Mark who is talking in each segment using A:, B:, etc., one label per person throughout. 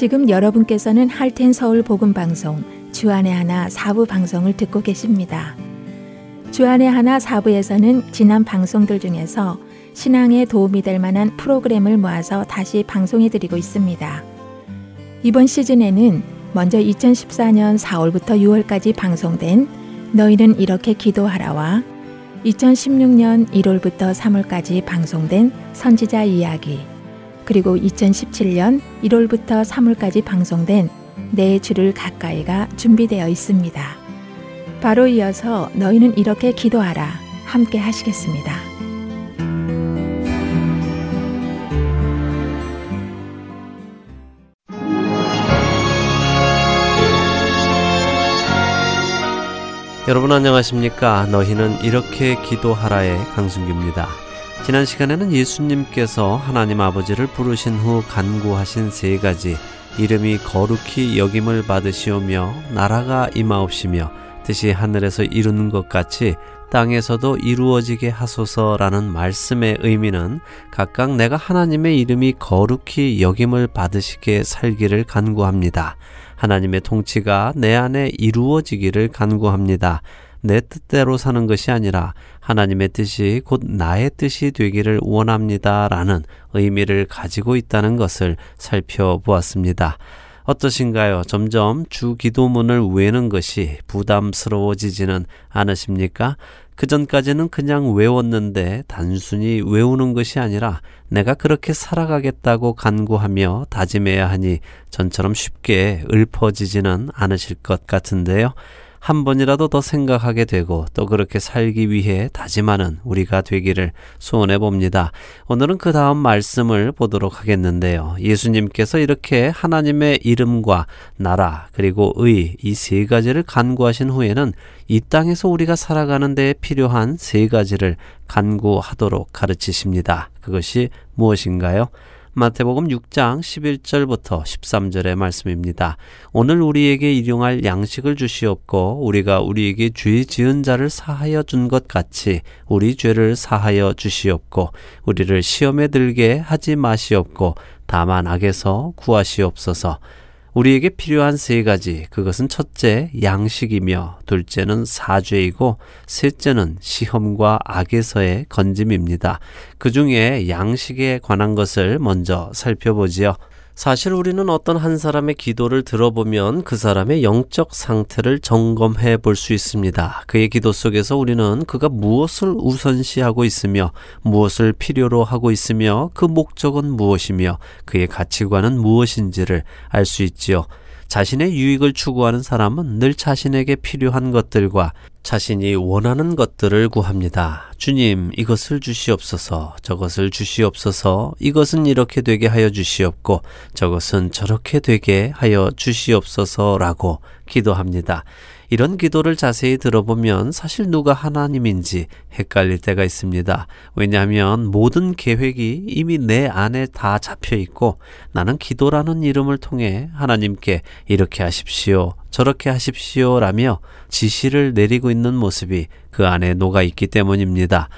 A: 지금 여러분께서는 할텐 서울 복음 방송 주안의 하나 사부 방송을 듣고 계십니다. 주안의 하나 사부에서는 지난 방송들 중에서 신앙에 도움이 될 만한 프로그램을 모아서 다시 방송해 드리고 있습니다. 이번 시즌에는 먼저 2014년 4월부터 6월까지 방송된 너희는 이렇게 기도하라와 2016년 1월부터 3월까지 방송된 선지자 이야기 그리고 2017년 1월부터 3월까지 방송된 내 주를 가까이가 준비되어 있습니다. 바로 이어서 너희는 이렇게 기도하라 함께 하시겠습니다.
B: 여러분 안녕하십니까? 너희는 이렇게 기도하라의 강승규입니다. 지난 시간에는 예수님께서 하나님 아버지를 부르신 후 간구하신 세 가지 이름이 거룩히 여김을 받으시오며 나라가 임하옵시며 뜻이 하늘에서 이루는 것 같이 땅에서도 이루어지게 하소서라는 말씀의 의미는 각각 내가 하나님의 이름이 거룩히 여김을 받으시게 살기를 간구합니다. 하나님의 통치가 내 안에 이루어지기를 간구합니다. 내 뜻대로 사는 것이 아니라 하나님의 뜻이 곧 나의 뜻이 되기를 원합니다. 라는 의미를 가지고 있다는 것을 살펴보았습니다. 어떠신가요? 점점 주 기도문을 외는 것이 부담스러워지지는 않으십니까? 그 전까지는 그냥 외웠는데 단순히 외우는 것이 아니라 내가 그렇게 살아가겠다고 간구하며 다짐해야 하니 전처럼 쉽게 읊어지지는 않으실 것 같은데요. 한 번이라도 더 생각하게 되고 또 그렇게 살기 위해 다짐하는 우리가 되기를 소원해 봅니다. 오늘은 그 다음 말씀을 보도록 하겠는데요. 예수님께서 이렇게 하나님의 이름과 나라 그리고 의 이 세 가지를 간구하신 후에는 이 땅에서 우리가 살아가는 데 필요한 세 가지를 간구하도록 가르치십니다. 그것이 무엇인가요? 마태복음 6장 11절부터 13절의 말씀입니다. 오늘 우리에게 일용할 양식을 주시옵고 우리가 우리에게 죄 지은 자를 사하여 준 것 같이 우리 죄를 사하여 주시옵고 우리를 시험에 들게 하지 마시옵고 다만 악에서 구하시옵소서. 우리에게 필요한 세 가지, 그것은 첫째, 양식이며, 둘째는 사죄이고, 셋째는 시험과 악에서의 건짐입니다. 그 중에 양식에 관한 것을 먼저 살펴보지요. 사실 우리는 어떤 한 사람의 기도를 들어보면 그 사람의 영적 상태를 점검해 볼 수 있습니다. 그의 기도 속에서 우리는 그가 무엇을 우선시하고 있으며 무엇을 필요로 하고 있으며 그 목적은 무엇이며 그의 가치관은 무엇인지를 알 수 있지요. 자신의 유익을 추구하는 사람은 늘 자신에게 필요한 것들과 자신이 원하는 것들을 구합니다. 주님, 이것을 주시옵소서, 저것을 주시옵소서, 이것은 이렇게 되게 하여 주시옵고, 저것은 저렇게 되게 하여 주시옵소서라고 기도합니다. 이런 기도를 자세히 들어보면 사실 누가 하나님인지 헷갈릴 때가 있습니다. 왜냐하면 모든 계획이 이미 내 안에 다 잡혀 있고 나는 기도라는 이름을 통해 하나님께 이렇게 하십시오. 저렇게 하십시오. 라며 지시를 내리고 있는 모습이 그 안에 녹아 있기 때문입니다.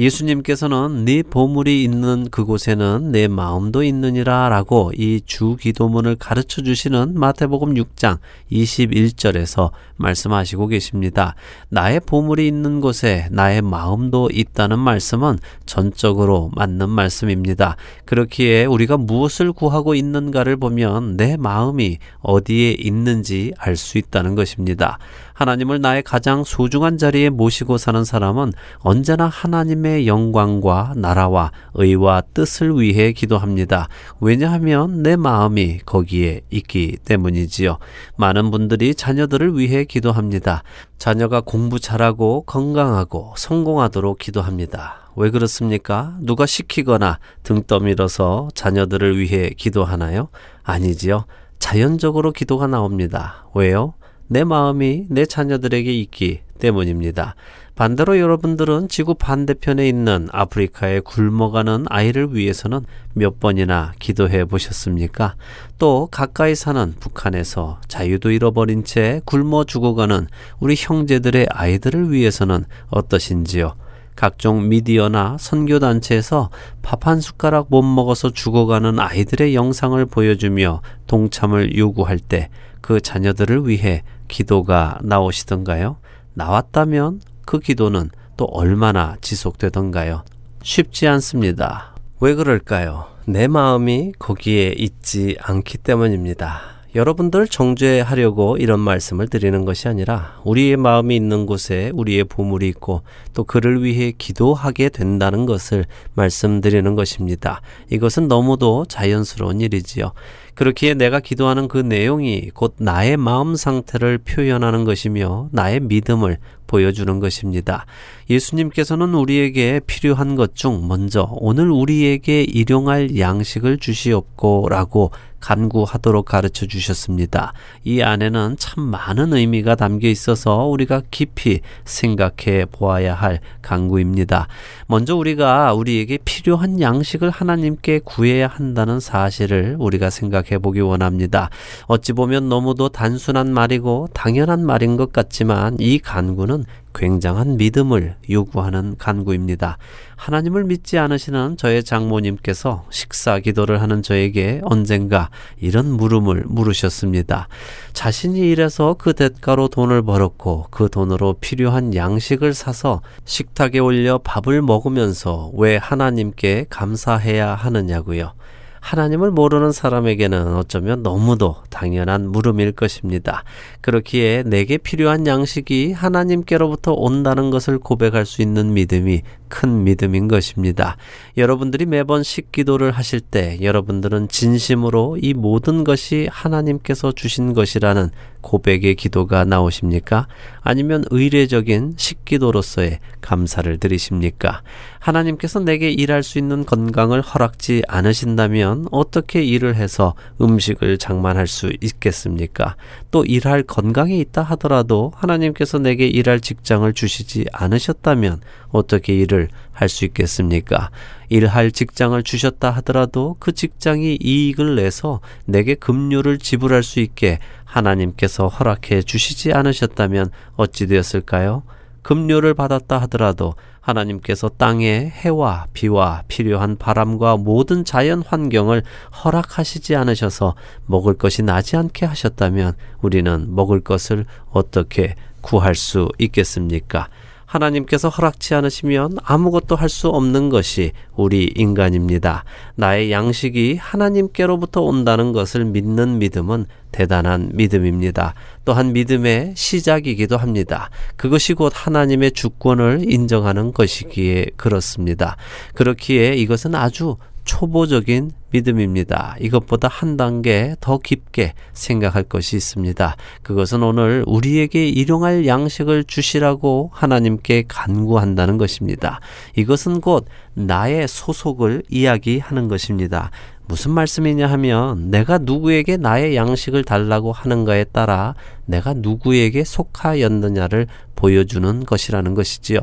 B: 예수님께서는 네 보물이 있는 그곳에는 내 마음도 있느니라 라고 이 주 기도문을 가르쳐 주시는 마태복음 6장 21절에서 말씀하시고 계십니다. 나의 보물이 있는 곳에 나의 마음도 있다는 말씀은 전적으로 맞는 말씀입니다. 그렇기에 우리가 무엇을 구하고 있는가를 보면 내 마음이 어디에 있는지 알 수 있다는 것입니다. 하나님을 나의 가장 소중한 자리에 모시고 사는 사람은 언제나 하나님의 영광과 나라와 의와 뜻을 위해 기도합니다. 왜냐하면 내 마음이 거기에 있기 때문이지요. 많은 분들이 자녀들을 위해 기도합니다. 자녀가 공부 잘하고 건강하고 성공하도록 기도합니다. 왜 그렇습니까? 누가 시키거나 등 떠밀어서 자녀들을 위해 기도하나요? 아니지요. 자연적으로 기도가 나옵니다. 왜요? 내 마음이 내 자녀들에게 있기 때문입니다. 반대로 여러분들은 지구 반대편에 있는 아프리카에 굶어가는 아이를 위해서는 몇 번이나 기도해 보셨습니까? 또 가까이 사는 북한에서 자유도 잃어버린 채 굶어 죽어가는 우리 형제들의 아이들을 위해서는 어떠신지요? 각종 미디어나 선교단체에서 밥 한 숟가락 못 먹어서 죽어가는 아이들의 영상을 보여주며 동참을 요구할 때 그 자녀들을 위해 기도가 나오시던가요? 나왔다면 그 기도는 또 얼마나 지속되던가요? 쉽지 않습니다. 왜 그럴까요? 내 마음이 거기에 있지 않기 때문입니다. 여러분들 정죄하려고 이런 말씀을 드리는 것이 아니라 우리의 마음이 있는 곳에 우리의 보물이 있고 또 그를 위해 기도하게 된다는 것을 말씀드리는 것입니다. 이것은 너무도 자연스러운 일이지요. 그렇기에 내가 기도하는 그 내용이 곧 나의 마음 상태를 표현하는 것이며 나의 믿음을 보여주는 것입니다. 예수님께서는 우리에게 필요한 것 중 먼저 오늘 우리에게 일용할 양식을 주시옵고 라고 간구하도록 가르쳐 주셨습니다. 이 안에는 참 많은 의미가 담겨 있어서 우리가 깊이 생각해 보아야 할 간구입니다. 먼저 우리가 우리에게 필요한 양식을 하나님께 구해야 한다는 사실을 우리가 생각해 보기 원합니다. 어찌 보면 너무도 단순한 말이고 당연한 말인 것 같지만 이 간구는 굉장한 믿음을 요구하는 간구입니다. 하나님을 믿지 않으시는 저의 장모님께서 식사 기도를 하는 저에게 언젠가 이런 물음을 물으셨습니다. 자신이 일해서 그 대가로 돈을 벌었고 그 돈으로 필요한 양식을 사서 식탁에 올려 밥을 먹으면서 왜 하나님께 감사해야 하느냐고요. 하나님을 모르는 사람에게는 어쩌면 너무도 당연한 물음일 것입니다. 그렇기에 내게 필요한 양식이 하나님께로부터 온다는 것을 고백할 수 있는 믿음이 큰 믿음인 것입니다. 여러분들이 매번 식기도를 하실 때 여러분들은 진심으로 이 모든 것이 하나님께서 주신 것이라는 고백의 기도가 나오십니까? 아니면 의례적인 식기도로서의 감사를 드리십니까? 하나님께서 내게 일할 수 있는 건강을 허락지 않으신다면 어떻게 일을 해서 음식을 장만할 수 있겠습니까? 또 일할 건강이 있다 하더라도 하나님께서 내게 일할 직장을 주시지 않으셨다면 어떻게 일을 할 수 있겠습니까? 일할 직장을 주셨다 하더라도 그 직장이 이익을 내서 내게 급료를 지불할 수 있게 하나님께서 허락해 주시지 않으셨다면 어찌 되었을까요? 급료를 받았다 하더라도 하나님께서 땅에 해와 비와 필요한 바람과 모든 자연 환경을 허락하시지 않으셔서 먹을 것이 나지 않게 하셨다면 우리는 먹을 것을 어떻게 구할 수 있겠습니까? 하나님께서 허락치 않으시면 아무것도 할 수 없는 것이 우리 인간입니다. 나의 양식이 하나님께로부터 온다는 것을 믿는 믿음은 대단한 믿음입니다. 또한 믿음의 시작이기도 합니다. 그것이 곧 하나님의 주권을 인정하는 것이기에 그렇습니다. 그렇기에 이것은 아주 초보적인 믿음입니다. 이것보다 한 단계 더 깊게 생각할 것이 있습니다. 그것은 오늘 우리에게 일용할 양식을 주시라고 하나님께 간구한다는 것입니다. 이것은 곧 나의 소속을 이야기하는 것입니다. 무슨 말씀이냐 하면 내가 누구에게 나의 양식을 달라고 하는가에 따라 내가 누구에게 속하였느냐를 보여주는 것이라는 것이지요.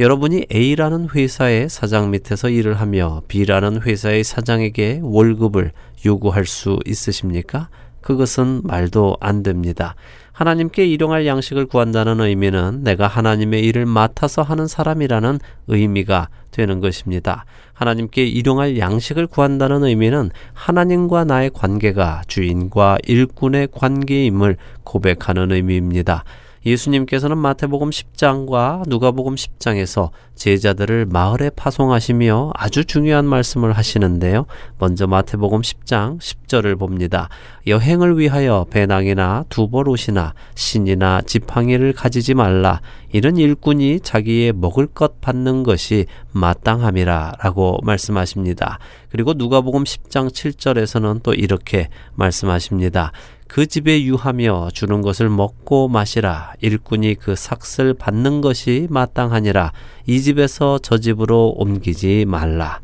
B: 여러분이 A라는 회사의 사장 밑에서 일을 하며 B라는 회사의 사장에게 월급을 요구할 수 있으십니까? 그것은 말도 안 됩니다. 하나님께 일용할 양식을 구한다는 의미는 내가 하나님의 일을 맡아서 하는 사람이라는 의미가 되는 것입니다. 하나님께 일용할 양식을 구한다는 의미는 하나님과 나의 관계가 주인과 일꾼의 관계임을 고백하는 의미입니다. 예수님께서는 마태복음 10장과 누가복음 10장에서 제자들을 마을에 파송하시며 아주 중요한 말씀을 하시는데요. 먼저 마태복음 10장 10절을 봅니다. 여행을 위하여 배낭이나 두벌옷이나 신이나 지팡이를 가지지 말라. 이런 일꾼이 자기의 먹을 것 받는 것이 마땅함이라 라고 말씀하십니다. 그리고 누가복음 10장 7절에서는 또 이렇게 말씀하십니다. 그 집에 유하며 주는 것을 먹고 마시라. 일꾼이 그 삭슬 받는 것이 마땅하니라. 이 집에서 저 집으로 옮기지 말라.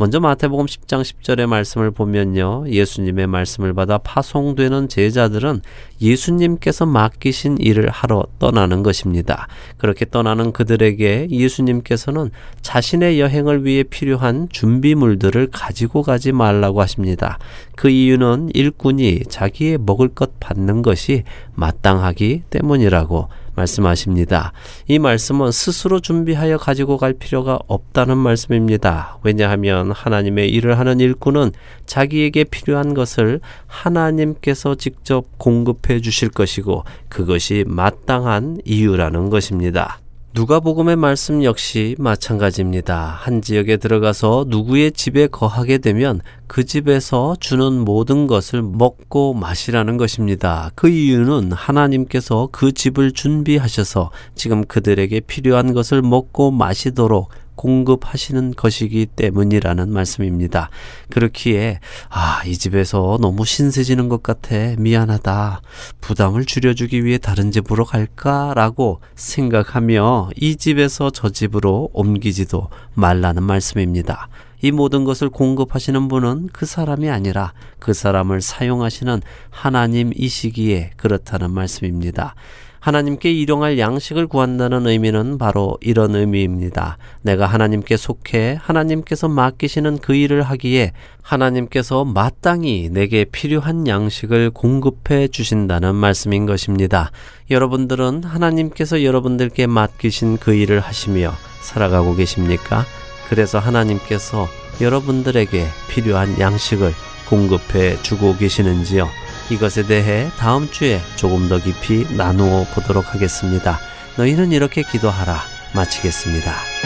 B: 먼저 마태복음 10장 10절의 말씀을 보면요. 예수님의 말씀을 받아 파송되는 제자들은 예수님께서 맡기신 일을 하러 떠나는 것입니다. 그렇게 떠나는 그들에게 예수님께서는 자신의 여행을 위해 필요한 준비물들을 가지고 가지 말라고 하십니다. 그 이유는 일꾼이 자기의 먹을 것 받는 것이 마땅하기 때문이라고 말씀하십니다. 이 말씀은 스스로 준비하여 가지고 갈 필요가 없다는 말씀입니다. 왜냐하면 하나님의 일을 하는 일꾼은 자기에게 필요한 것을 하나님께서 직접 공급해 주실 것이고 그것이 마땅한 이유라는 것입니다. 누가복음의 말씀 역시 마찬가지입니다. 한 지역에 들어가서 누구의 집에 거하게 되면 그 집에서 주는 모든 것을 먹고 마시라는 것입니다. 그 이유는 하나님께서 그 집을 준비하셔서 지금 그들에게 필요한 것을 먹고 마시도록 공급하시는 것이기 때문이라는 말씀입니다. 그렇기에 아, 이 집에서 너무 신세지는 것 같아. 미안하다. 부담을 줄여주기 위해 다른 집으로 갈까라고 생각하며 이 집에서 저 집으로 옮기지도 말라는 말씀입니다. 이 모든 것을 공급하시는 분은 그 사람이 아니라 그 사람을 사용하시는 하나님이시기에 그렇다는 말씀입니다. 하나님께 일용할 양식을 구한다는 의미는 바로 이런 의미입니다. 내가 하나님께 속해 하나님께서 맡기시는 그 일을 하기에 하나님께서 마땅히 내게 필요한 양식을 공급해 주신다는 말씀인 것입니다. 여러분들은 하나님께서 여러분들께 맡기신 그 일을 하시며 살아가고 계십니까? 그래서 하나님께서 여러분들에게 필요한 양식을 공급해 주고 계시는지요? 이것에 대해 다음 주에 조금 더 깊이 나누어 보도록 하겠습니다. 너희는 이렇게 기도하라. 마치겠습니다.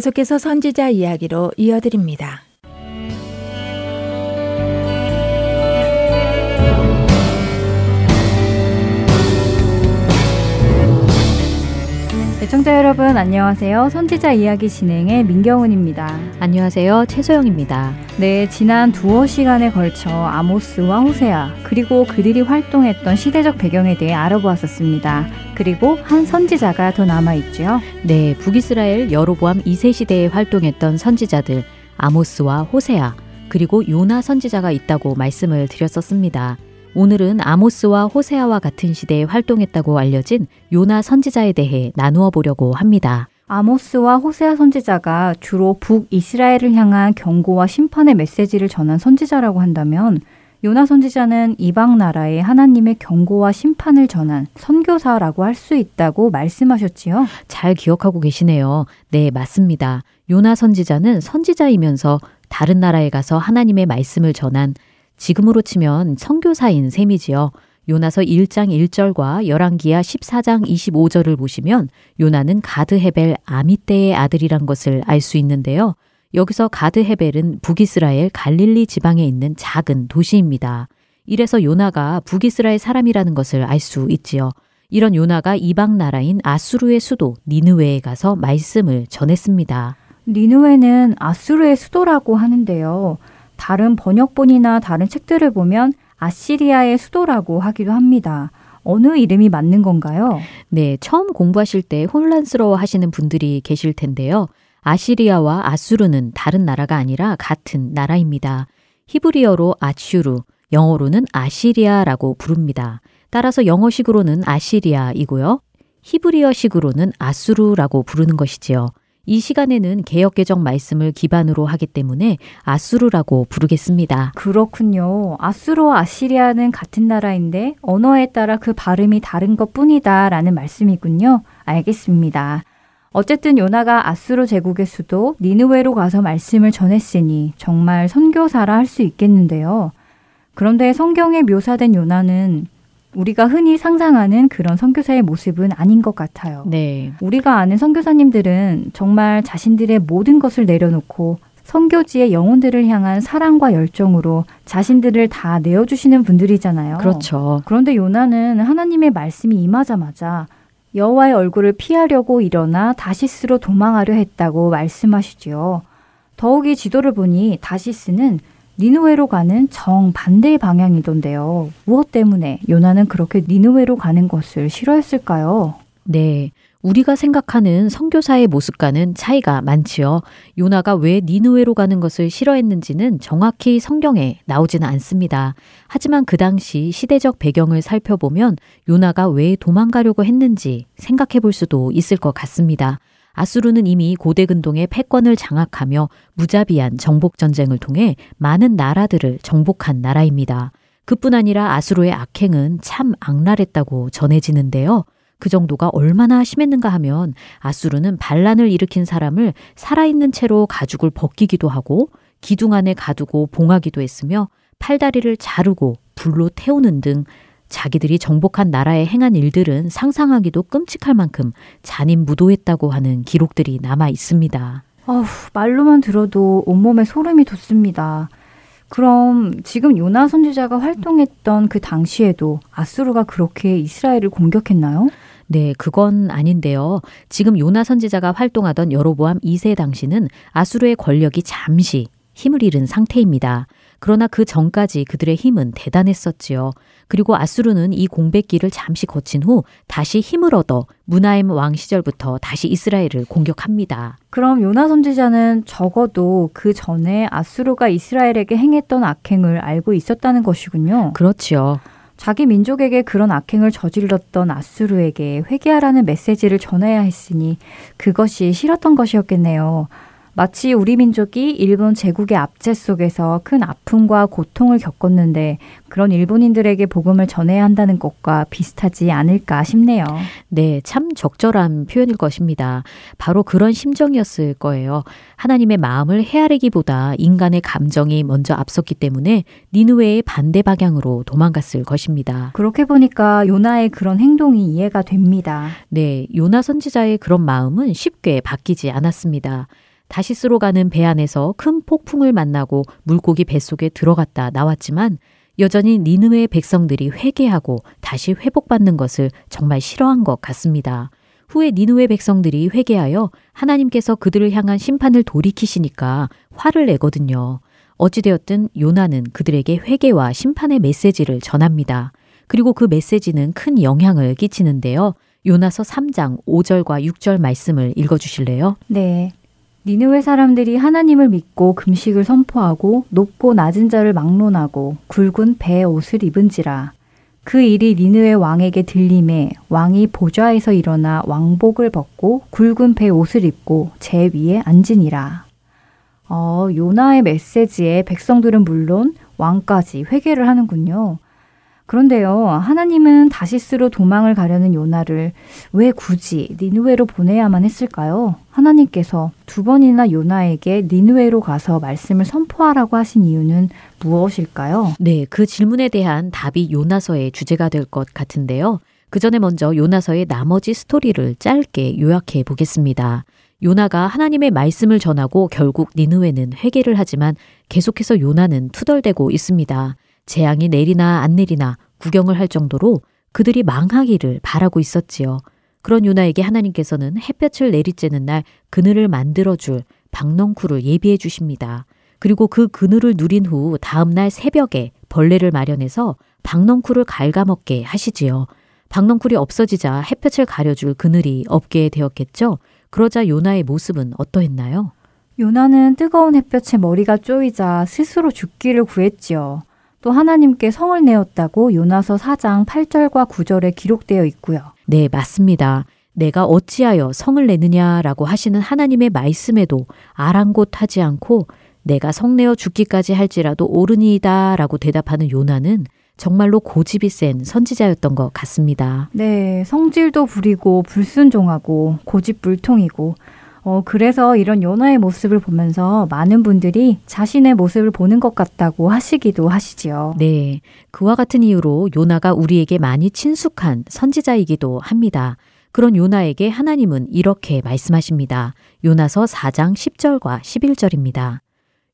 A: 계속해서 선지자 이야기로 이어드립니다.
C: 애청자 여러분 안녕하세요. 선지자 이야기 진행의 민경훈입니다.
D: 안녕하세요. 최소영입니다.
C: 네, 지난 두어 시간에 걸쳐 아모스와 호세아 그리고 그들이 활동했던 시대적 배경에 대해 알아보았었습니다. 그리고 한 선지자가 더 남아있죠.
D: 네, 북이스라엘 여로보암 2세 시대에 활동했던 선지자들 아모스와 호세아 그리고 요나 선지자가 있다고 말씀을 드렸었습니다. 오늘은 아모스와 호세아와 같은 시대에 활동했다고 알려진 요나 선지자에 대해 나누어 보려고 합니다.
C: 아모스와 호세아 선지자가 주로 북이스라엘을 향한 경고와 심판의 메시지를 전한 선지자라고 한다면 요나 선지자는 이방 나라에 하나님의 경고와 심판을 전한 선교사라고 할 수 있다고 말씀하셨지요.
D: 잘 기억하고 계시네요. 네, 맞습니다. 요나 선지자는 선지자이면서 다른 나라에 가서 하나님의 말씀을 전한 지금으로 치면 선교사인 셈이지요. 요나서 1장 1절과 열왕기하 14장 25절을 보시면 요나는 가드 헤벨 아미떼의 아들이란 것을 알 수 있는데요. 여기서 가드 헤벨은 북이스라엘 갈릴리 지방에 있는 작은 도시입니다. 이래서 요나가 북이스라엘 사람이라는 것을 알 수 있지요. 이런 요나가 이방 나라인 아수르의 수도 니느웨에 가서 말씀을 전했습니다.
C: 니느웨는 아수르의 수도라고 하는데요. 다른 번역본이나 다른 책들을 보면 아시리아의 수도라고 하기도 합니다. 어느 이름이 맞는 건가요?
D: 네, 처음 공부하실 때 혼란스러워 하시는 분들이 계실 텐데요. 아시리아와 아수르는 다른 나라가 아니라 같은 나라입니다. 히브리어로 아슈르, 영어로는 아시리아라고 부릅니다. 따라서 영어식으로는 아시리아이고요. 히브리어식으로는 아수르라고 부르는 것이지요. 이 시간에는 개혁 개정 말씀을 기반으로 하기 때문에 아수르라고 부르겠습니다.
C: 그렇군요. 아수르와 아시리아는 같은 나라인데 언어에 따라 그 발음이 다른 것 뿐이다 라는 말씀이군요. 알겠습니다. 어쨌든 요나가 아수르 제국의 수도 니느웨로 가서 말씀을 전했으니 정말 선교사라 할 수 있겠는데요. 그런데 성경에 묘사된 요나는 우리가 흔히 상상하는 그런 선교사의 모습은 아닌 것 같아요.
D: 네.
C: 우리가 아는 선교사님들은 정말 자신들의 모든 것을 내려놓고 선교지의 영혼들을 향한 사랑과 열정으로 자신들을 다 내어주시는 분들이잖아요.
D: 그렇죠.
C: 그런데 요나는 하나님의 말씀이 임하자마자 여호와의 얼굴을 피하려고 일어나 다시스로 도망하려 했다고 말씀하시지요. 더욱이 지도를 보니 다시스는 니누웨로 가는 정반대의 방향이던데요. 무엇 때문에 요나는 그렇게 니누웨로 가는 것을 싫어했을까요?
D: 네. 우리가 생각하는 선교사의 모습과는 차이가 많지요. 요나가 왜 니누웨로 가는 것을 싫어했는지는 정확히 성경에 나오지는 않습니다. 하지만 그 당시 시대적 배경을 살펴보면 요나가 왜 도망가려고 했는지 생각해 볼 수도 있을 것 같습니다. 아수르는 이미 고대 근동의 패권을 장악하며 무자비한 정복 전쟁을 통해 많은 나라들을 정복한 나라입니다. 그뿐 아니라 아수르의 악행은 참 악랄했다고 전해지는데요. 그 정도가 얼마나 심했는가 하면 아수르는 반란을 일으킨 사람을 살아있는 채로 가죽을 벗기기도 하고 기둥 안에 가두고 봉하기도 했으며 팔다리를 자르고 불로 태우는 등 자기들이 정복한 나라에 행한 일들은 상상하기도 끔찍할 만큼 잔인무도했다고 하는 기록들이 남아 있습니다.
C: 어후, 말로만 들어도 온몸에 소름이 돋습니다. 그럼 지금 요나 선지자가 활동했던 그 당시에도 아수르가 그렇게 이스라엘을 공격했나요?
D: 네, 그건 아닌데요. 지금 요나 선지자가 활동하던 여로보암 2세 당시는 아수르의 권력이 잠시 힘을 잃은 상태입니다. 그러나 그 전까지 그들의 힘은 대단했었지요. 그리고 아수르는 이 공백기를 잠시 거친 후 다시 힘을 얻어 무나임 왕 시절부터 다시 이스라엘을 공격합니다.
C: 그럼 요나 선지자는 적어도 그 전에 아수르가 이스라엘에게 행했던 악행을 알고 있었다는 것이군요.
D: 그렇지요.
C: 자기 민족에게 그런 악행을 저질렀던 아수르에게 회개하라는 메시지를 전해야 했으니 그것이 싫었던 것이었겠네요. 마치 우리 민족이 일본 제국의 압제 속에서 큰 아픔과 고통을 겪었는데 그런 일본인들에게 복음을 전해야 한다는 것과 비슷하지 않을까 싶네요.
D: 네, 참 적절한 표현일 것입니다. 바로 그런 심정이었을 거예요. 하나님의 마음을 헤아리기보다 인간의 감정이 먼저 앞섰기 때문에 니누웨의 반대 방향으로 도망갔을 것입니다.
C: 그렇게 보니까 요나의 그런 행동이 이해가 됩니다.
D: 네, 요나 선지자의 그런 마음은 쉽게 바뀌지 않았습니다. 다시스로 가는 배 안에서 큰 폭풍을 만나고 물고기 뱃속에 들어갔다 나왔지만 여전히 니느웨의 백성들이 회개하고 다시 회복받는 것을 정말 싫어한 것 같습니다. 후에 니느웨 백성들이 회개하여 하나님께서 그들을 향한 심판을 돌이키시니까 화를 내거든요. 어찌되었든 요나는 그들에게 회개와 심판의 메시지를 전합니다. 그리고 그 메시지는 큰 영향을 끼치는데요. 요나서 3장 5절과 6절 말씀을 읽어 주실래요?
C: 네. 니느웨 사람들이 하나님을 믿고 금식을 선포하고 높고 낮은 자를 막론하고 굵은 배의 옷을 입은지라. 그 일이 니느웨 왕에게 들림에 왕이 보좌에서 일어나 왕복을 벗고 굵은 배 옷을 입고 제 위에 앉으니라. 어, 요나의 메시지에 백성들은 물론 왕까지 회개를 하는군요. 그런데요, 하나님은 다시스로 도망을 가려는 요나를 왜 굳이 니누웨로 보내야만 했을까요? 하나님께서 두 번이나 요나에게 니누웨로 가서 말씀을 선포하라고 하신 이유는 무엇일까요?
D: 네, 그 질문에 대한 답이 요나서의 주제가 될 것 같은데요. 그 전에 먼저 요나서의 나머지 스토리를 짧게 요약해 보겠습니다. 요나가 하나님의 말씀을 전하고 결국 니누웨는 회개를 하지만 계속해서 요나는 투덜대고 있습니다. 재앙이 내리나 안 내리나 구경을 할 정도로 그들이 망하기를 바라고 있었지요. 그런 요나에게 하나님께서는 햇볕을 내리쬐는 날 그늘을 만들어줄 박넝쿨을 예비해 주십니다. 그리고 그 그늘을 누린 후 다음날 새벽에 벌레를 마련해서 박넝쿨을 갉아먹게 하시지요. 박넝쿨이 없어지자 햇볕을 가려줄 그늘이 없게 되었겠죠. 그러자 요나의 모습은 어떠했나요?
C: 요나는 뜨거운 햇볕에 머리가 쪼이자 스스로 죽기를 구했지요. 또 하나님께 성을 내었다고 요나서 4장 8절과 9절에 기록되어 있고요.
D: 네, 맞습니다. 내가 어찌하여 성을 내느냐라고 하시는 하나님의 말씀에도 아랑곳하지 않고 내가 성내어 죽기까지 할지라도 옳으니이다 라고 대답하는 요나는 정말로 고집이 센 선지자였던 것 같습니다.
C: 네, 성질도 부리고 불순종하고 고집불통이고 어, 그래서 이런 요나의 모습을 보면서 많은 분들이 자신의 모습을 보는 것 같다고 하시기도 하시지요.
D: 네. 그와 같은 이유로 요나가 우리에게 많이 친숙한 선지자이기도 합니다. 그런 요나에게 하나님은 이렇게 말씀하십니다. 요나서 4장 10절과 11절입니다.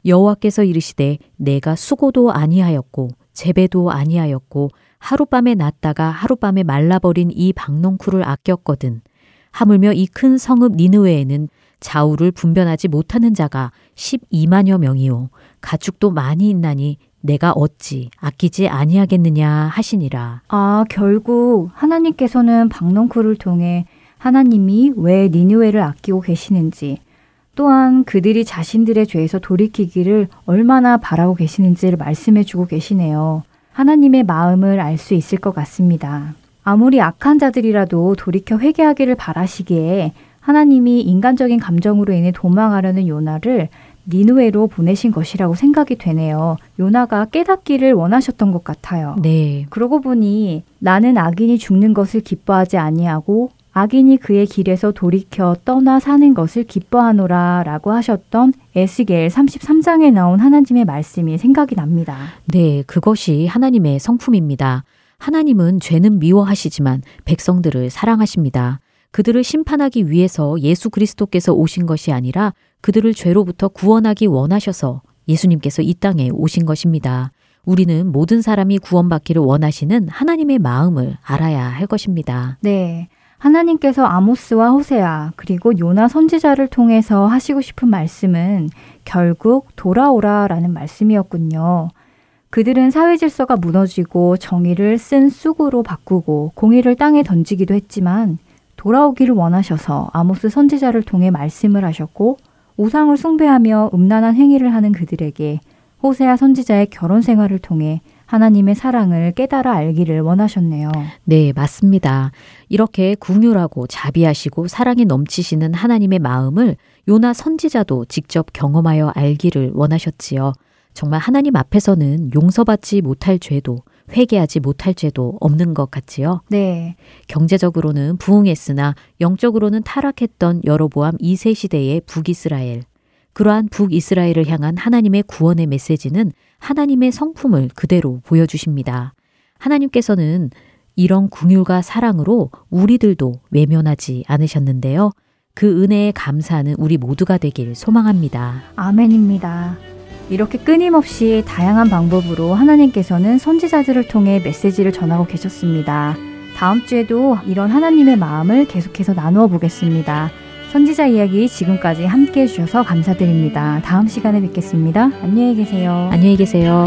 D: 여호와께서 이르시되 내가 수고도 아니하였고 재배도 아니하였고 하룻밤에 났다가 하룻밤에 말라버린 이 박농쿨을 아꼈거든. 하물며 이 큰 성읍 니느웨에는 좌우를 분변하지 못하는 자가 12만여 명이요 가축도 많이 있나니 내가 어찌 아끼지 아니하겠느냐 하시니라.
C: 아, 결국 하나님께서는 박농쿨을 통해 하나님이 왜 니느웨를 아끼고 계시는지 또한 그들이 자신들의 죄에서 돌이키기를 얼마나 바라고 계시는지를 말씀해 주고 계시네요. 하나님의 마음을 알 수 있을 것 같습니다. 아무리 악한 자들이라도 돌이켜 회개하기를 바라시기에 하나님이 인간적인 감정으로 인해 도망하려는 요나를 니누에로 보내신 것이라고 생각이 되네요. 요나가 깨닫기를 원하셨던 것 같아요.
D: 네.
C: 그러고 보니 나는 악인이 죽는 것을 기뻐하지 아니하고 악인이 그의 길에서 돌이켜 떠나 사는 것을 기뻐하노라 라고 하셨던 에스겔 33장에 나온 하나님의 말씀이 생각이 납니다.
D: 네, 그것이 하나님의 성품입니다. 하나님은 죄는 미워하시지만 백성들을 사랑하십니다. 그들을 심판하기 위해서 예수 그리스도께서 오신 것이 아니라 그들을 죄로부터 구원하기 원하셔서 예수님께서 이 땅에 오신 것입니다. 우리는 모든 사람이 구원받기를 원하시는 하나님의 마음을 알아야 할 것입니다.
C: 네. 하나님께서 아모스와 호세아 그리고 요나 선지자를 통해서 하시고 싶은 말씀은 결국 돌아오라라는 말씀이었군요. 그들은 사회 질서가 무너지고 정의를 쓴 쑥으로 바꾸고 공의를 땅에 던지기도 했지만 돌아오기를 원하셔서 아모스 선지자를 통해 말씀을 하셨고 우상을 숭배하며 음란한 행위를 하는 그들에게 호세아 선지자의 결혼 생활을 통해 하나님의 사랑을 깨달아 알기를 원하셨네요.
D: 네, 맞습니다. 이렇게 궁휼하고 자비하시고 사랑이 넘치시는 하나님의 마음을 요나 선지자도 직접 경험하여 알기를 원하셨지요. 정말 하나님 앞에서는 용서받지 못할 죄도 회개하지 못할 죄도 없는 것 같지요.
C: 네.
D: 경제적으로는 부흥했으나 영적으로는 타락했던 여로보암 2세 시대의 북이스라엘. 그러한 북이스라엘을 향한 하나님의 구원의 메시지는 하나님의 성품을 그대로 보여주십니다. 하나님께서는 이런 궁율과 사랑으로 우리들도 외면하지 않으셨는데요. 그 은혜에 감사하는 우리 모두가 되길 소망합니다.
C: 아멘입니다. 이렇게 끊임없이 다양한 방법으로 하나님께서는 선지자들을 통해 메시지를 전하고 계셨습니다. 다음 주에도 이런 하나님의 마음을 계속해서 나누어 보겠습니다. 선지자 이야기 지금까지 함께 해주셔서 감사드립니다. 다음 시간에 뵙겠습니다. 안녕히 계세요.
D: 안녕히 계세요.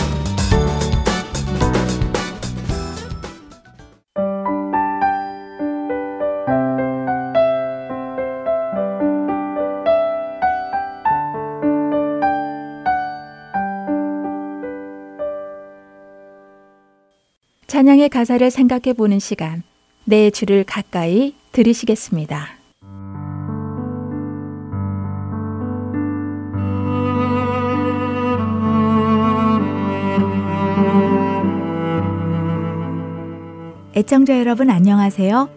A: 찬양의 가사를 생각해 보는 시간, 내 주를 가까이 들으시겠습니다. 애청자 여러분 안녕하세요.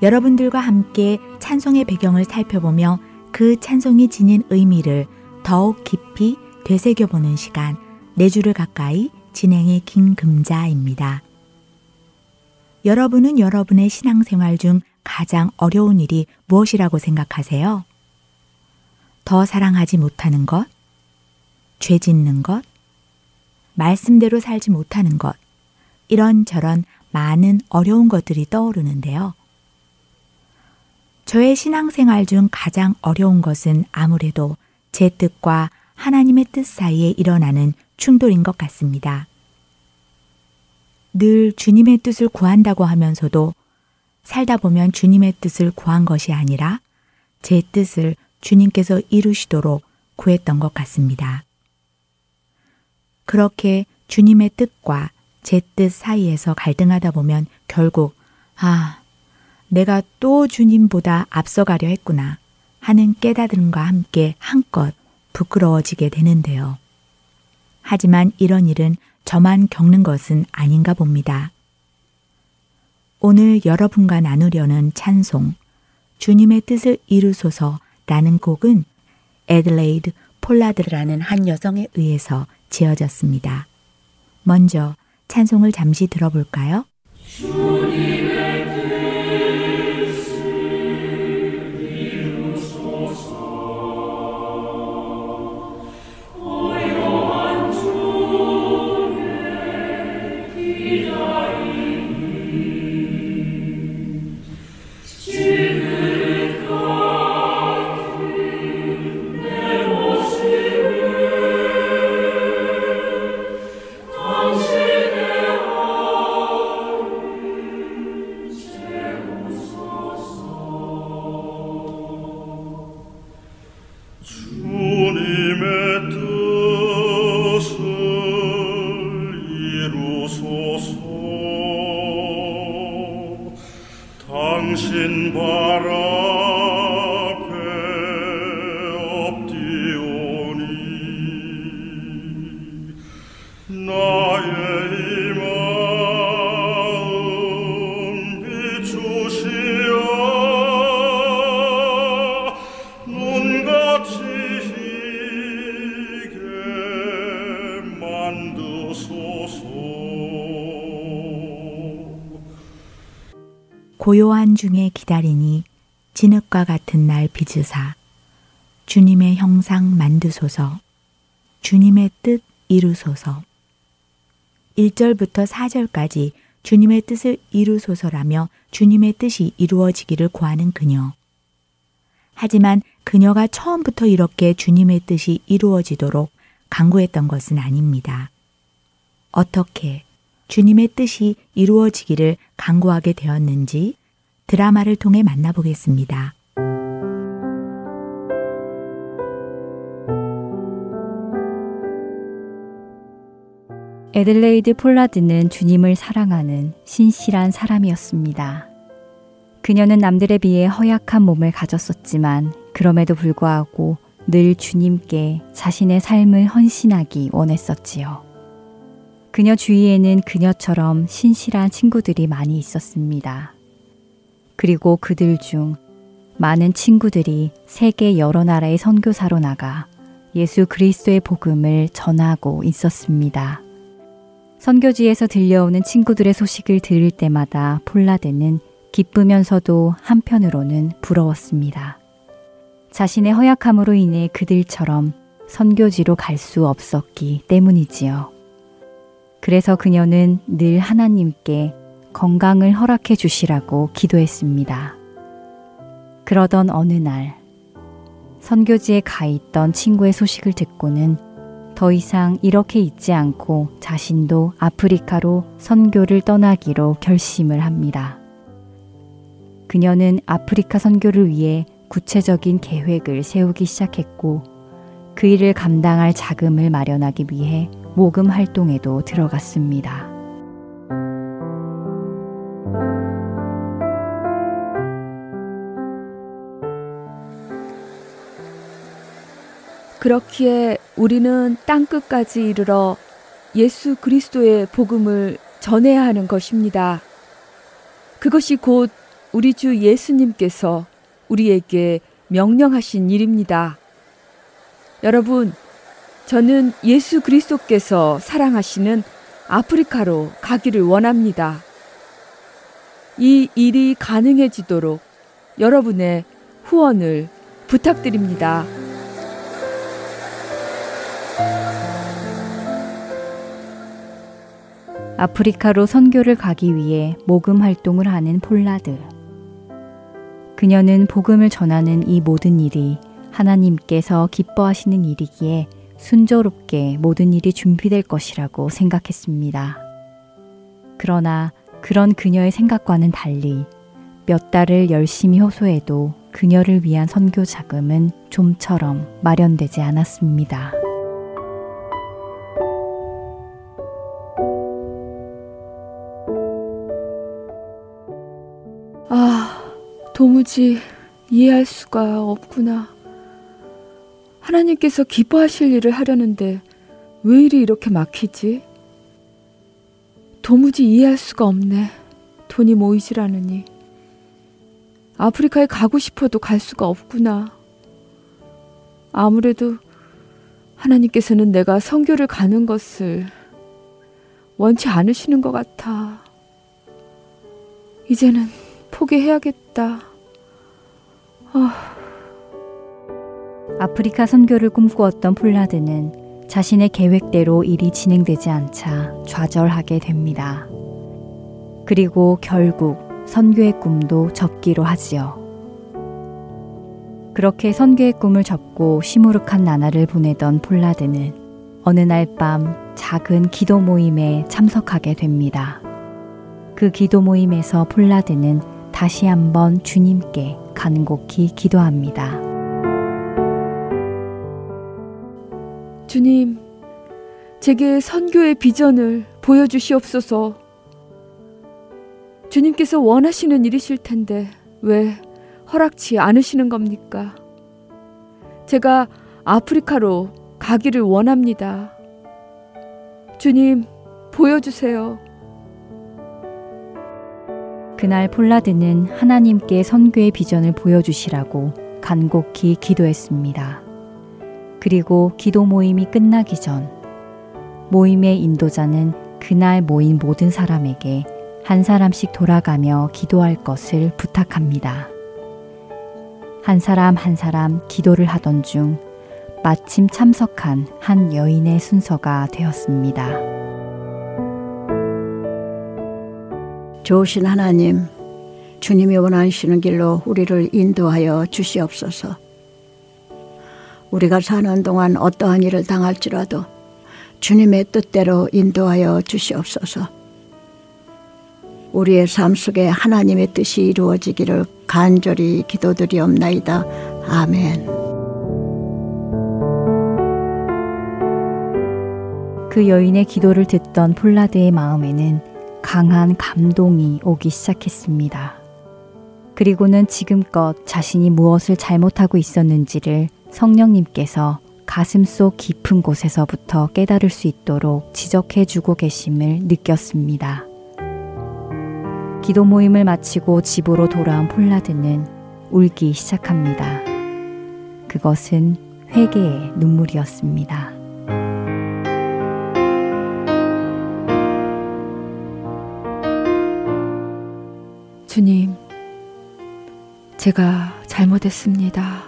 A: 여러분들과 함께 찬송의 배경을 살펴보며 그 찬송이 지닌 의미를 더욱 깊이 되새겨보는 시간, 내 주를 가까이 진행의 김금자입니다. 여러분은 여러분의 신앙생활 중 가장 어려운 일이 무엇이라고 생각하세요? 더 사랑하지 못하는 것? 죄 짓는 것? 말씀대로 살지 못하는 것? 이런저런 많은 어려운 것들이 떠오르는데요. 저의 신앙생활 중 가장 어려운 것은 아무래도 제 뜻과 하나님의 뜻 사이에 일어나는 충돌인 것 같습니다. 늘 주님의 뜻을 구한다고 하면서도 살다 보면 주님의 뜻을 구한 것이 아니라 제 뜻을 주님께서 이루시도록 구했던 것 같습니다. 그렇게 주님의 뜻과 제 뜻 사이에서 갈등하다 보면 결국, 아, 내가 또 주님보다 앞서가려 했구나 하는 깨달음과 함께 한껏 부끄러워지게 되는데요. 하지만 이런 일은 저만 겪는 것은 아닌가 봅니다. 오늘 여러분과 나누려는 찬송, 주님의 뜻을 이루소서 라는 곡은 에들레이드 폴라드라는 한 여성에 의해서 지어졌습니다. 먼저 찬송을 잠시 들어볼까요?
E: 주님
A: 고요한 중에 기다리니 진흙과 같은 날 빚으사 주님의 형상 만드소서 주님의 뜻 이루소서 1절부터 4절까지 주님의 뜻을 이루소서라며 주님의 뜻이 이루어지기를 구하는 그녀. 하지만 그녀가 처음부터 이렇게 주님의 뜻이 이루어지도록 강구했던 것은 아닙니다. 어떻게 주님의 뜻이 이루어지기를 강구하게 되었는지 드라마를 통해 만나보겠습니다.
C: 에들레이드 폴라드는 주님을 사랑하는 신실한 사람이었습니다. 그녀는 남들에 비해 허약한 몸을 가졌었지만 그럼에도 불구하고 늘 주님께 자신의 삶을 헌신하기 원했었지요. 그녀 주위에는 그녀처럼 신실한 친구들이 많이 있었습니다. 그리고 그들 중 많은 친구들이 세계 여러 나라의 선교사로 나가 예수 그리스도의 복음을 전하고 있었습니다. 선교지에서 들려오는 친구들의 소식을 들을 때마다 폴라드는 기쁘면서도 한편으로는 부러웠습니다. 자신의 허약함으로 인해 그들처럼 선교지로 갈 수 없었기 때문이지요. 그래서 그녀는 늘 하나님께 건강을 허락해 주시라고 기도했습니다. 그러던 어느 날, 선교지에 가 있던 친구의 소식을 듣고는 더 이상 이렇게 있지 않고 자신도 아프리카로 선교를 떠나기로 결심을 합니다. 그녀는 아프리카 선교를 위해 구체적인 계획을 세우기 시작했고 그 일을 감당할 자금을 마련하기 위해 모금 활동에도 들어갔습니다.
F: 그렇기에 우리는 땅끝까지 이르러 예수 그리스도의 복음을 전해야 하는 것입니다. 그것이 곧 우리 주 예수님께서 우리에게 명령하신 일입니다. 여러분, 저는 예수 그리스도께서 사랑하시는 아프리카로 가기를 원합니다. 이 일이 가능해지도록 여러분의 후원을 부탁드립니다.
C: 아프리카로 선교를 가기 위해 모금 활동을 하는 폴라드. 그녀는 복음을 전하는 이 모든 일이 하나님께서 기뻐하시는 일이기에 순조롭게 모든 일이 준비될 것이라고 생각했습니다. 그러나 그런 그녀의 생각과는 달리 몇 달을 열심히 호소해도 그녀를 위한 선교 자금은 좀처럼 마련되지 않았습니다.
F: 아, 도무지 이해할 수가 없구나. 하나님께서 기뻐하실 일을 하려는데 왜 일이 이렇게 막히지? 도무지 이해할 수가 없네. 돈이 모이질 않으니. 아프리카에 가고 싶어도 갈 수가 없구나. 아무래도 하나님께서는 내가 성교를 가는 것을 원치 않으시는 것 같아. 이제는 포기해야겠다. 아.
C: 아프리카 선교를 꿈꾸었던 폴라드는 자신의 계획대로 일이 진행되지 않자 좌절하게 됩니다. 그리고 결국 선교의 꿈도 접기로 하지요. 그렇게 선교의 꿈을 접고 시무룩한 나날을 보내던 폴라드는 어느 날 밤 작은 기도 모임에 참석하게 됩니다. 그 기도 모임에서 폴라드는 다시 한번 주님께 간곡히 기도합니다.
F: 주님, 제게 선교의 비전을 보여주시옵소서. 주님께서 원하시는 일이실 텐데 왜 허락치 않으시는 겁니까? 제가 아프리카로 가기를 원합니다. 주님, 보여주세요.
C: 그날 폴라드는 하나님께 선교의 비전을 보여주시라고 간곡히 기도했습니다. 그리고 기도 모임이 끝나기 전 모임의 인도자는 그날 모인 모든 사람에게 한 사람씩 돌아가며 기도할 것을 부탁합니다. 한 사람 한 사람 기도를 하던 중 마침 참석한 한 여인의 순서가 되었습니다.
G: 좋으신 하나님, 주님이 원하시는 길로 우리를 인도하여 주시옵소서. 우리가 사는 동안 어떠한 일을 당할지라도 주님의 뜻대로 인도하여 주시옵소서. 우리의 삶 속에 하나님의 뜻이 이루어지기를 간절히 기도드리옵나이다. 아멘.
C: 그 여인의 기도를 듣던 폴라드의 마음에는 강한 감동이 오기 시작했습니다. 그리고는 지금껏 자신이 무엇을 잘못하고 있었는지를 성령님께서 가슴 속 깊은 곳에서부터 깨달을 수 있도록 지적해 주고 계심을 느꼈습니다. 기도 모임을 마치고 집으로 돌아온 폴라드는 울기 시작합니다. 그것은 회개의 눈물이었습니다.
F: 주님, 제가 잘못했습니다.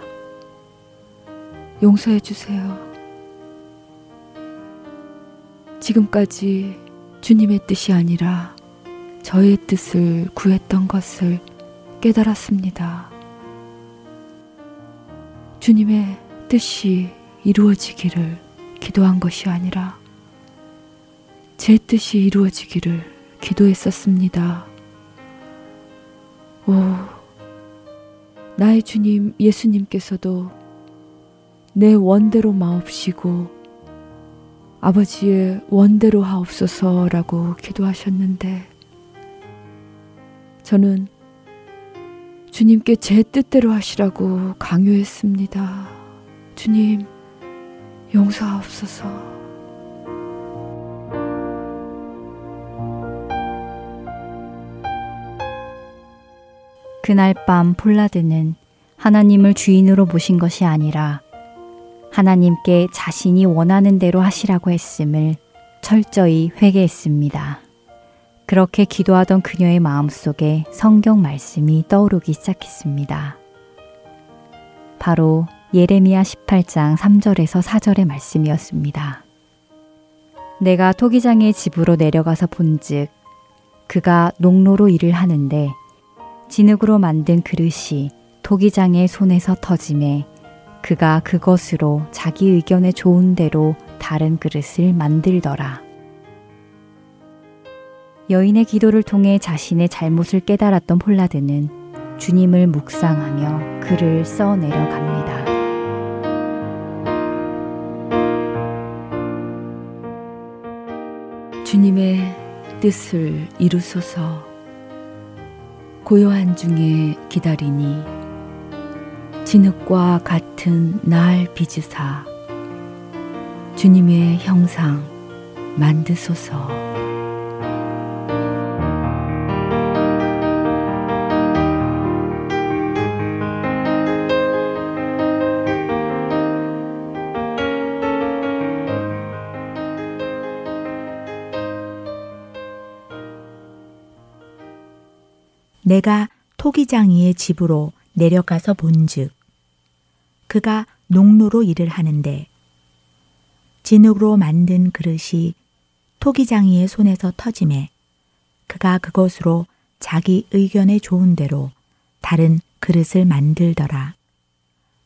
F: 용서해 주세요. 지금까지 주님의 뜻이 아니라 저의 뜻을 구했던 것을 깨달았습니다. 주님의 뜻이 이루어지기를 기도한 것이 아니라 제 뜻이 이루어지기를 기도했었습니다. 오, 나의 주님 예수님께서도 내 원대로 마옵시고 아버지의 원대로 하옵소서라고 기도하셨는데 저는 주님께 제 뜻대로 하시라고 강요했습니다. 주님, 용서하옵소서.
C: 그날 밤 폴라드는 하나님을 주인으로 모신 것이 아니라 하나님께 자신이 원하는 대로 하시라고 했음을 철저히 회개했습니다. 그렇게 기도하던 그녀의 마음 속에 성경 말씀이 떠오르기 시작했습니다. 바로 예레미야 18장 3절에서 4절의 말씀이었습니다. 내가 토기장의 집으로 내려가서 본즉 그가 농로로 일을 하는데 진흙으로 만든 그릇이 토기장의 손에서 터짐에 그가 그것으로 자기 의견에 좋은 대로 다른 그릇을 만들더라. 여인의 기도를 통해 자신의 잘못을 깨달았던 폴라드는 주님을 묵상하며 글을 써 내려갑니다.
F: 주님의 뜻을 이루소서 고요한 중에 기다리니 진흙과 같은 날 빚으사 주님의 형상 만드소서.
A: 내가 토기장이의 집으로 내려가서 본즉 그가 농로로 일을 하는데 진흙으로 만든 그릇이 토기장이의 손에서 터짐에 그가 그것으로 자기 의견에 좋은 대로 다른 그릇을 만들더라.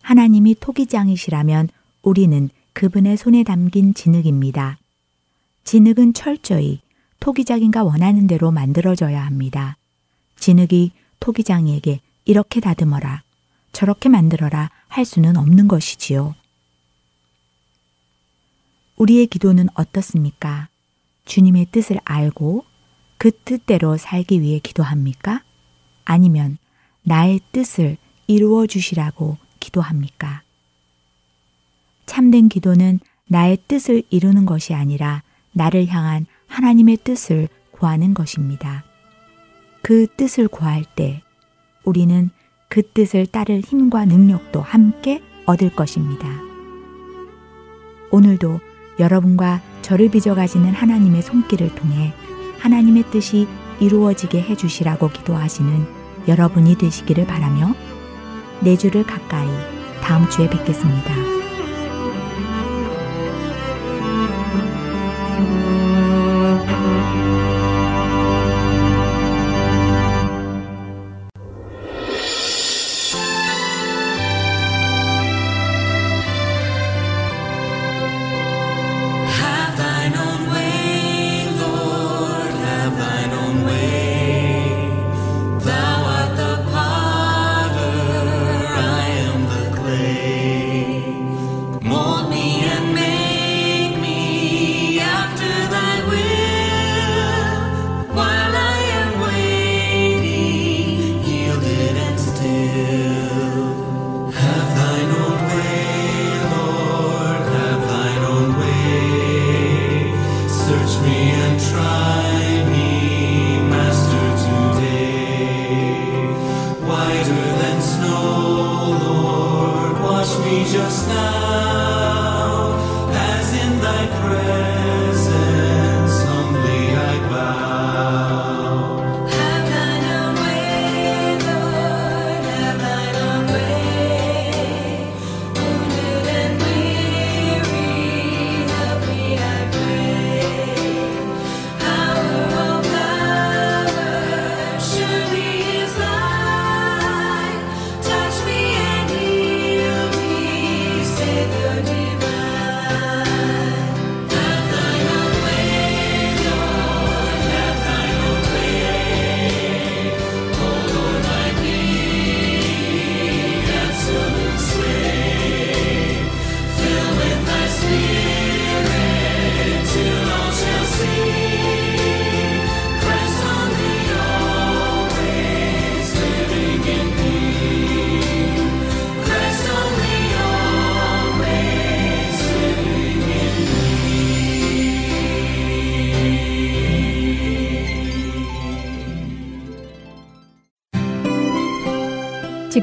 A: 하나님이 토기장이시라면 우리는 그분의 손에 담긴 진흙입니다. 진흙은 철저히 토기장이가 원하는 대로 만들어져야 합니다. 진흙이 토기장이에게 이렇게 다듬어라, 저렇게 만들어라 할 수는 없는 것이지요. 우리의 기도는 어떻습니까? 주님의 뜻을 알고 그 뜻대로 살기 위해 기도합니까? 아니면 나의 뜻을 이루어 주시라고 기도합니까? 참된 기도는 나의 뜻을 이루는 것이 아니라 나를 향한 하나님의 뜻을 구하는 것입니다. 그 뜻을 구할 때 우리는 그 뜻을 따를 힘과 능력도 함께 얻을 것입니다. 오늘도 여러분과 저를 빚어 가지는 하나님의 손길을 통해 하나님의 뜻이 이루어지게 해 주시라고 기도하시는 여러분이 되시기를 바라며 내 주를 가까이 다음 주에 뵙겠습니다.